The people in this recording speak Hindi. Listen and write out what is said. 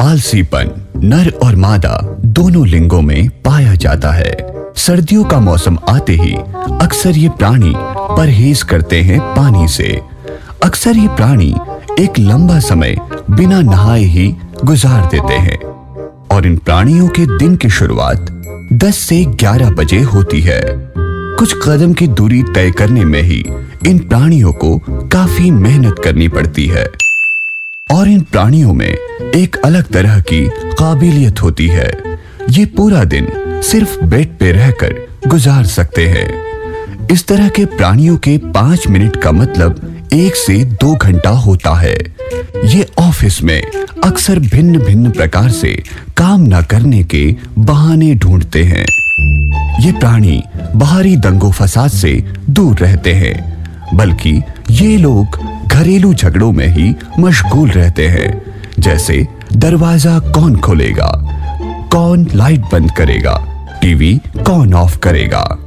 आलसीपन, नर और मादा दोनों लिंगों में पाया जाता है। सर्दियों का मौसम आते ही अक्सर ये प्राणी परहेज करते हैं पानी से। अक्सर ये प्राणी एक लंबा समय बिना नहाए ही गुजार देते हैं। और इन प्राणियों के दिन की शुरुआत 10 से 11 बजे होती है। कुछ कदम की दूरी तय करने में ही इन प्राणियों को काफ़ी मेहनत करनी पड़ती है। और इन प्राणियों में एक अलग तरह की काबिलियत होती है। ये पूरा दिन सिर्फ़ बेड पे रहकर गुजार सकते हैं। इस तरह के प्राणियों के पाँच मिनट का मतलब एक से दो घंटा होता है। ये ऑफ़िस में अक्सर भिन्न भिन्न प्रकार से काम न करने के बहाने ढूंढते हैं। ये प्राणी बाहरी दंगो फसाद से दूर रहते हैं, बल्कि ये लोग घरेलू झगड़ों में ही मशगूल रहते हैं। जैसे, दरवाज़ा कौन खोलेगा? कौन लाइट बंद करेगा? टीवी कौन ऑफ़ करेगा?